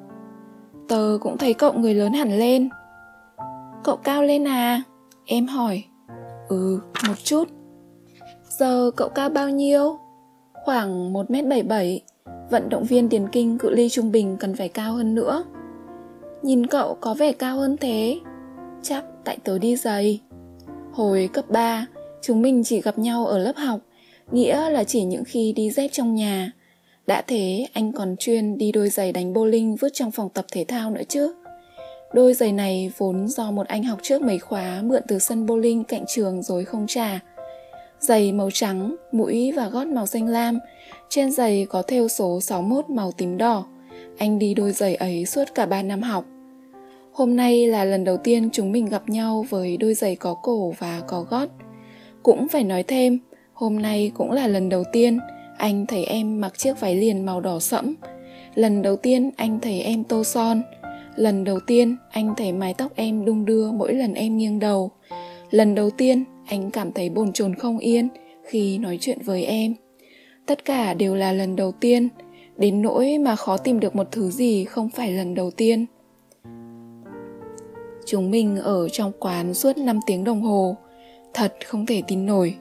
Speaker 1: Tớ cũng thấy cậu người lớn hẳn lên cậu cao lên à? Em hỏi. Ừ một chút. Giờ cậu cao bao nhiêu? Khoảng 1m77 vận động viên điền kinh, cự ly trung bình cần phải cao hơn nữa. Nhìn cậu có vẻ cao hơn thế. Chắc tại tớ đi giày. Hồi cấp 3 chúng mình chỉ gặp nhau ở lớp học. Nghĩa là chỉ những khi đi dép trong nhà. Đã thế, anh còn chuyên đi đôi giày đánh bowling vứt trong phòng tập thể thao nữa chứ đôi giày này vốn do một anh học trước mấy khóa mượn từ sân bowling cạnh trường rồi không trả. Giày màu trắng, mũi và gót màu xanh lam. Trên giày có thêu số 61 màu tím đỏ. Anh đi đôi giày ấy suốt cả 3 năm học. Hôm nay là lần đầu tiên chúng mình gặp nhau với đôi giày có cổ và có gót. Cũng phải nói thêm, hôm nay cũng là lần đầu tiên anh thấy em mặc chiếc váy liền màu đỏ sẫm. Lần đầu tiên anh thấy em tô son lần đầu tiên, anh thấy mái tóc em đung đưa mỗi lần em nghiêng đầu. Lần đầu tiên, anh cảm thấy bồn chồn không yên khi nói chuyện với em. Tất cả đều là lần đầu tiên, đến nỗi mà khó tìm được một thứ gì không phải lần đầu tiên. Chúng mình ở trong quán suốt 5 tiếng đồng hồ. Thật không thể tin nổi,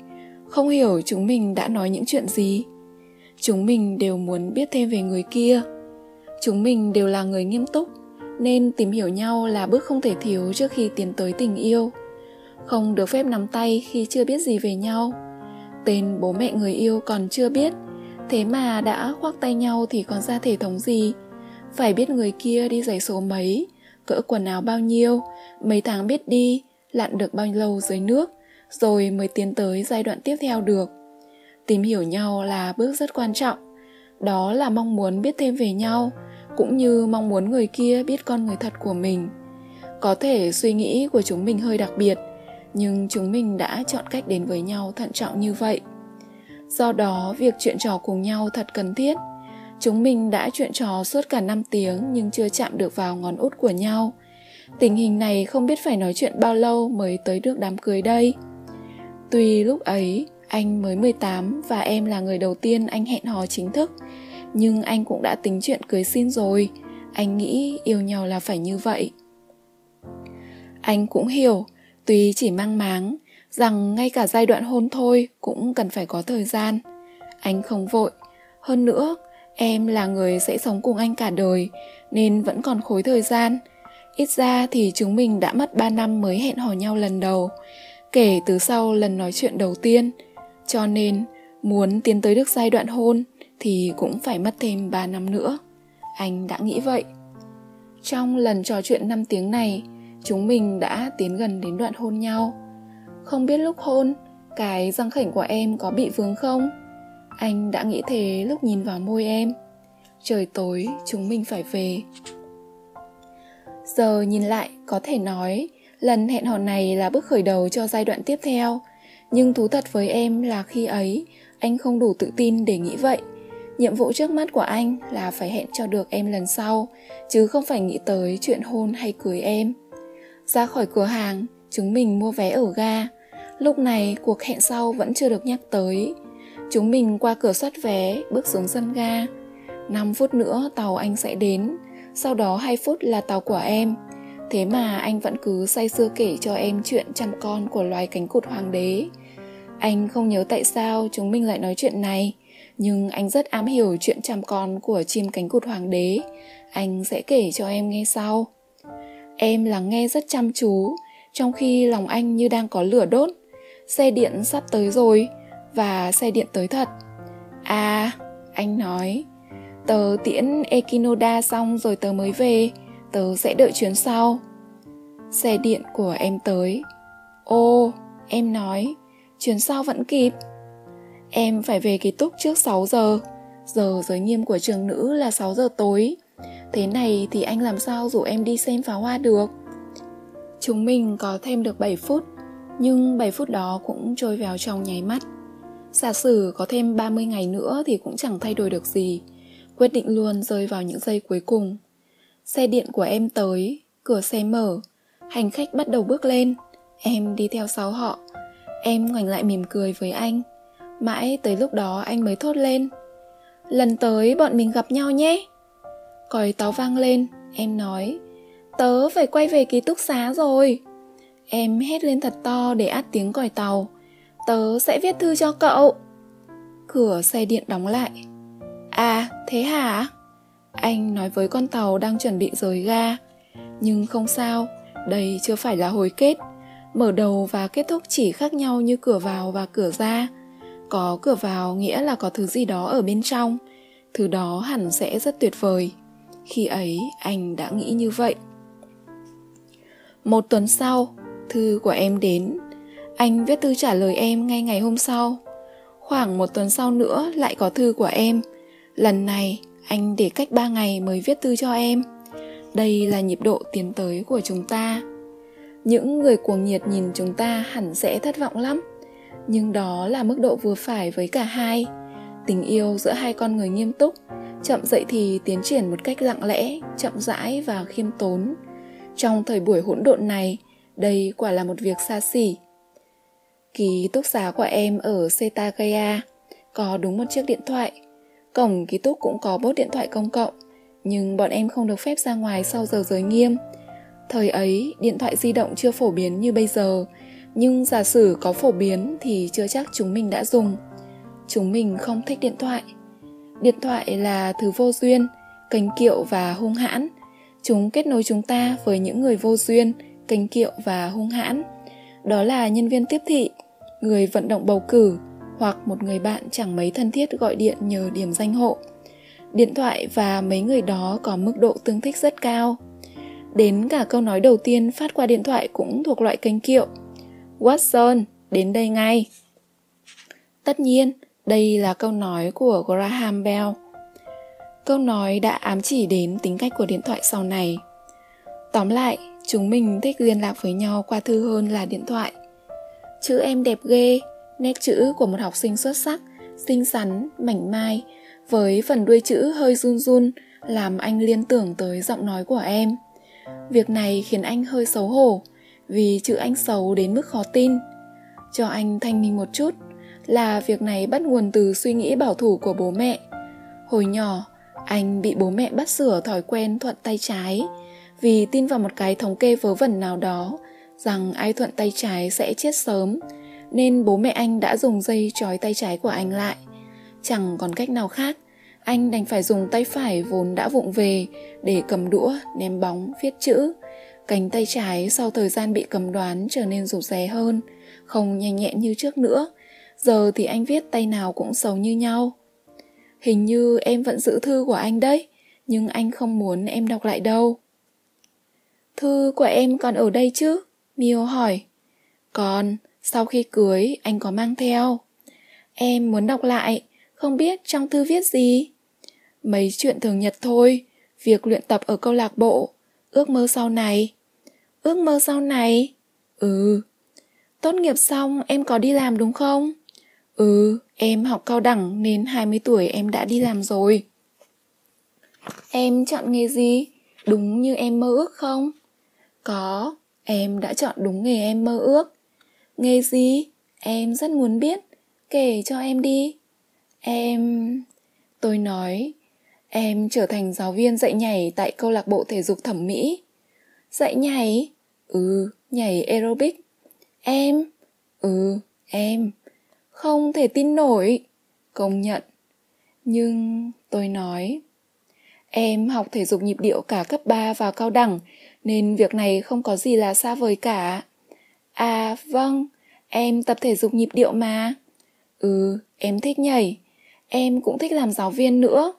Speaker 1: không hiểu chúng mình đã nói những chuyện gì. Chúng mình đều muốn biết thêm về người kia. Chúng mình đều là người nghiêm túc nên tìm hiểu nhau là bước không thể thiếu trước khi tiến tới tình yêu. Không được phép nắm tay khi chưa biết gì về nhau. Tên bố mẹ người yêu còn chưa biết thế mà đã khoác tay nhau thì còn ra thể thống gì? Phải biết người kia đi giày số mấy cỡ quần áo bao nhiêu, mấy tháng biết đi, lặn được bao lâu dưới nước, rồi mới tiến tới giai đoạn tiếp theo được. Tìm hiểu nhau là bước rất quan trọng, đó là mong muốn biết thêm về nhau, cũng như mong muốn người kia biết con người thật của mình. Có thể suy nghĩ của chúng mình hơi đặc biệt, nhưng chúng mình đã chọn cách đến với nhau thận trọng như vậy. Do đó, việc chuyện trò cùng nhau thật cần thiết – Chúng mình đã chuyện trò suốt cả 5 tiếng nhưng chưa chạm được vào ngón út của nhau. Tình hình này không biết phải nói chuyện bao lâu mới tới được đám cưới đây. Tuy lúc ấy anh mới 18 và em là người đầu tiên anh hẹn hò chính thức, nhưng anh cũng đã tính chuyện cưới xin rồi. Anh nghĩ yêu nhau là phải như vậy. Anh cũng hiểu, tuy chỉ mang máng, rằng ngay cả giai đoạn hôn thôi cũng cần phải có thời gian. Anh không vội. Hơn nữa, Em là người sẽ sống cùng anh cả đời, nên vẫn còn khối thời gian. Ít ra thì chúng mình đã mất 3 năm mới hẹn hò nhau lần đầu, kể từ sau lần nói chuyện đầu tiên. Cho nên, muốn tiến tới được giai đoạn hôn thì cũng phải mất thêm 3 năm nữa. Anh đã nghĩ vậy. Trong lần trò chuyện 5 tiếng này, chúng mình đã tiến gần đến đoạn hôn nhau. Không biết lúc hôn, cái răng khảnh của em có bị vướng không? Anh đã nghĩ thế lúc nhìn vào môi em Trời tối chúng mình phải về Giờ nhìn lại có thể nói Lần hẹn hò này là bước khởi đầu cho giai đoạn tiếp theo Nhưng thú thật với em là khi ấy Anh không đủ tự tin để nghĩ vậy Nhiệm vụ trước mắt của anh là phải hẹn cho được em lần sau Chứ không phải nghĩ tới chuyện hôn hay cưới em Ra khỏi cửa hàng, chúng mình mua vé ở ga Lúc này cuộc hẹn sau vẫn chưa được nhắc tới Chúng mình qua cửa soát vé, bước xuống sân ga. 5 phút nữa tàu anh sẽ đến, sau đó 2 phút là tàu của em. Thế mà anh vẫn cứ say sưa kể cho em chuyện chăm con của loài cánh cụt hoàng đế. Anh không nhớ tại sao chúng mình lại nói chuyện này, nhưng anh rất ám hiểu chuyện chăm con của chim cánh cụt hoàng đế. Anh sẽ kể cho em nghe sau. Em lắng nghe rất chăm chú, trong khi lòng anh như đang có lửa đốt. Xe điện sắp tới rồi, và xe điện tới thật. À, anh nói, tớ tiễn Ekinoda xong rồi tớ mới về, tớ sẽ đợi chuyến sau. Xe điện của em tới. Ô, em nói, chuyến sau vẫn kịp. Em phải về ký túc trước 6 giờ, giờ giới nghiêm của trường nữ là 6 giờ tối. Thế này thì anh làm sao rủ em đi xem pháo hoa được? Chúng mình có thêm được 7 phút, nhưng 7 phút đó cũng trôi vào trong nháy mắt. Giả sử có thêm 30 ngày nữa thì cũng chẳng thay đổi được gì. Quyết định luôn rơi vào những giây cuối cùng. Xe điện của em tới, cửa xe mở, hành khách bắt đầu bước lên. Em đi theo sau họ. Em ngoảnh lại mỉm cười với anh. Mãi tới lúc đó anh mới thốt lên. Lần tới bọn mình gặp nhau nhé. Còi táo vang lên, em nói. Tớ phải quay về ký túc xá rồi. Em hét lên thật to để át tiếng còi tàu Tớ sẽ viết thư cho cậu Cửa xe điện đóng lại À thế hả Anh nói với con tàu đang chuẩn bị rời ga Nhưng không sao Đây chưa phải là hồi kết Mở đầu và kết thúc chỉ khác nhau như cửa vào và cửa ra có cửa vào nghĩa là có thứ gì đó ở bên trong Thứ đó hẳn sẽ rất tuyệt vời Khi ấy, anh đã nghĩ như vậy Một tuần sau, Thư của em đến anh viết thư trả lời em ngay ngày hôm sau. Khoảng một tuần sau nữa lại có thư của em. Lần này, anh để cách 3 ngày mới viết thư cho em. Đây là nhịp độ tiến tới của chúng ta. Những người cuồng nhiệt nhìn chúng ta hẳn sẽ thất vọng lắm. Nhưng đó là mức độ vừa phải với cả hai. Tình yêu giữa hai con người nghiêm túc, chậm dậy thì tiến triển một cách lặng lẽ, chậm rãi và khiêm tốn. Trong thời buổi hỗn độn này, đây quả là một việc xa xỉ Ký túc xá của em ở Setagaya có đúng một chiếc điện thoại. Cổng ký túc cũng có bốt điện thoại công cộng, nhưng bọn em không được phép ra ngoài sau giờ giới nghiêm. Thời ấy, điện thoại di động chưa phổ biến như bây giờ, nhưng giả sử có phổ biến thì chưa chắc chúng mình đã dùng. Chúng mình không thích điện thoại. Điện thoại là thứ vô duyên, cành kiệu và hung hãn. Chúng kết nối chúng ta với những người vô duyên, cành kiệu và hung hãn đó là nhân viên tiếp thị, người vận động bầu cử hoặc một người bạn chẳng mấy thân thiết gọi điện nhờ điểm danh hộ. Điện thoại và mấy người đó có mức độ tương thích rất cao. Đến cả câu nói đầu tiên phát qua điện thoại cũng thuộc loại kênh kiệu. Watson, đến đây ngay. Tất nhiên, đây là câu nói của Graham Bell. Câu nói đã ám chỉ đến tính cách của điện thoại sau này. Tóm lại, chúng mình thích liên lạc với nhau qua thư hơn là điện thoại. Chữ em đẹp ghê, nét chữ của một học sinh xuất sắc, xinh xắn, mảnh mai, với phần đuôi chữ hơi run run, làm anh liên tưởng tới giọng nói của em. Việc này khiến anh hơi xấu hổ, vì chữ anh xấu đến mức khó tin. Cho anh thanh minh một chút, là việc này bắt nguồn từ suy nghĩ bảo thủ của bố mẹ. Hồi nhỏ, anh bị bố mẹ bắt sửa thói quen thuận tay trái, vì tin vào một cái thống kê vớ vẩn nào đó rằng ai thuận tay trái sẽ chết sớm, nên bố mẹ anh đã dùng dây trói tay trái của anh lại. Chẳng còn cách nào khác, anh đành phải dùng tay phải vốn đã vụng về để cầm đũa, ném bóng, viết chữ. Cánh tay trái sau thời gian bị cầm đoán trở nên rụt rè hơn, không nhanh nhẹn như trước nữa. Giờ thì anh viết tay nào cũng xấu như nhau. Hình như em vẫn giữ thư của anh đấy, nhưng anh không muốn em đọc lại đâu. Thư của em còn ở đây chứ? Mio hỏi. Còn, sau khi cưới, anh có mang theo. Em muốn đọc lại, không biết trong thư viết gì. Mấy chuyện thường nhật thôi, việc luyện tập ở câu lạc bộ, ước mơ sau này. Ước mơ sau này? Ừ. Tốt nghiệp xong em có đi làm đúng không? Ừ, em học cao đẳng nên 20 tuổi em đã đi làm rồi. Em chọn nghề gì? Đúng như em mơ ước không? Có, em đã chọn đúng nghề em mơ ước. Nghề gì? Em rất muốn biết. Kể cho em đi. Em... Tôi nói, em trở thành giáo viên dạy nhảy tại câu lạc bộ thể dục thẩm mỹ. Dạy nhảy? Ừ, nhảy aerobic. Em? Ừ, em. Không thể tin nổi. Công nhận. Nhưng tôi nói, em học thể dục nhịp điệu cả cấp 3 và cao đẳng, nên việc này không có gì là xa vời cả. À, vâng, em tập thể dục nhịp điệu mà. Ừ, em thích nhảy. Em cũng thích làm giáo viên nữa.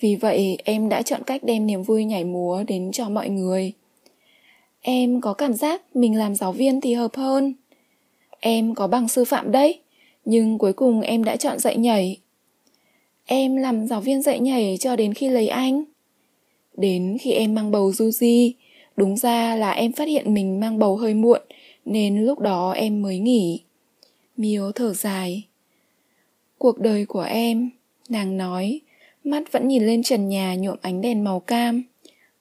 Speaker 1: Vì vậy em đã chọn cách đem niềm vui nhảy múa đến cho mọi người. Em có cảm giác mình làm giáo viên thì hợp hơn. Em có bằng sư phạm đấy, nhưng cuối cùng em đã chọn dạy nhảy. Em làm giáo viên dạy nhảy cho đến khi lấy anh. Đến khi em mang bầu Suzy, đúng ra là em phát hiện mình mang bầu hơi muộn, nên lúc đó em mới nghỉ. Miếu thở dài. Cuộc đời của em, nàng nói, mắt vẫn nhìn lên trần nhà nhuộm ánh đèn màu cam.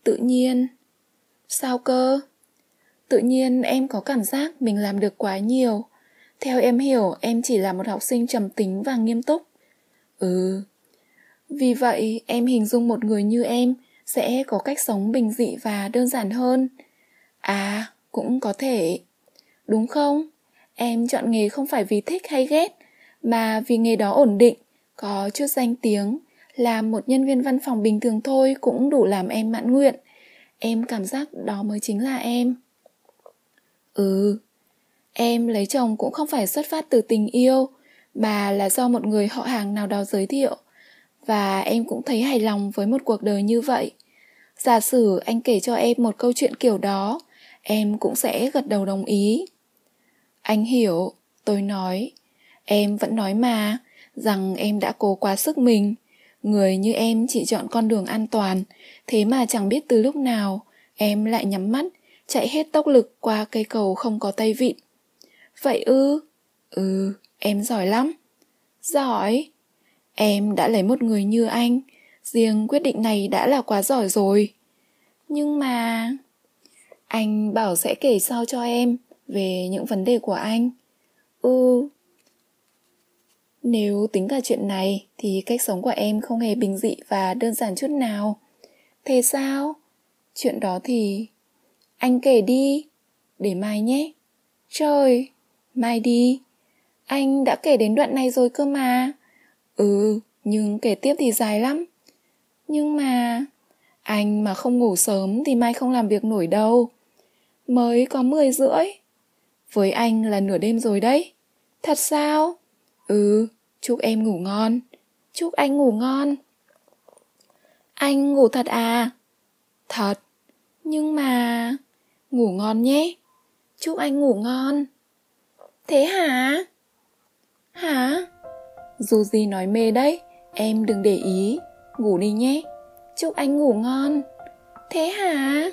Speaker 1: Tự nhiên. Sao cơ? Tự nhiên em có cảm giác mình làm được quá nhiều. Theo em hiểu, em chỉ là một học sinh trầm tính và nghiêm túc. Ừ. Vì vậy, em hình dung một người như em sẽ có cách sống bình dị và đơn giản hơn. À, cũng có thể. Đúng không? Em chọn nghề không phải vì thích hay ghét, mà vì nghề đó ổn định, có chút danh tiếng, làm một nhân viên văn phòng bình thường thôi cũng đủ làm em mãn nguyện. Em cảm giác đó mới chính là em. Ừ, em lấy chồng cũng không phải xuất phát từ tình yêu, mà là do một người họ hàng nào đó giới thiệu. Và em cũng thấy hài lòng với một cuộc đời như vậy. Giả sử anh kể cho em một câu chuyện kiểu đó, em cũng sẽ gật đầu đồng ý. Anh hiểu, tôi nói. Em vẫn nói mà, rằng em đã cố quá sức mình. Người như em chỉ chọn con đường an toàn, thế mà chẳng biết từ lúc nào em lại nhắm mắt, chạy hết tốc lực qua cây cầu không có tay vịn. Vậy ư? Ừ, em giỏi lắm. Giỏi? Em đã lấy một người như anh, riêng quyết định này đã là quá giỏi rồi. Nhưng mà... Anh bảo sẽ kể sau cho em về những vấn đề của anh. Ừ. Nếu tính cả chuyện này thì cách sống của em không hề bình dị và đơn giản chút nào. Thế sao? Chuyện đó thì... Anh kể đi. Để mai nhé. Trời, mai đi. Anh đã kể đến đoạn này rồi cơ mà. Ừ, nhưng kể tiếp thì dài lắm. Nhưng mà... Anh mà không ngủ sớm thì mai không làm việc nổi đâu. Mới có 10 rưỡi. Với anh là nửa đêm rồi đấy. Thật sao? Ừ, chúc em ngủ ngon. Chúc anh ngủ ngon. Anh ngủ thật à? Thật. Nhưng mà... Ngủ ngon nhé. Chúc anh ngủ ngon. Thế hả? Hả? Dù gì nói mê đấy, em đừng để ý. Ngủ đi nhé. Chúc anh ngủ ngon. Thế hả?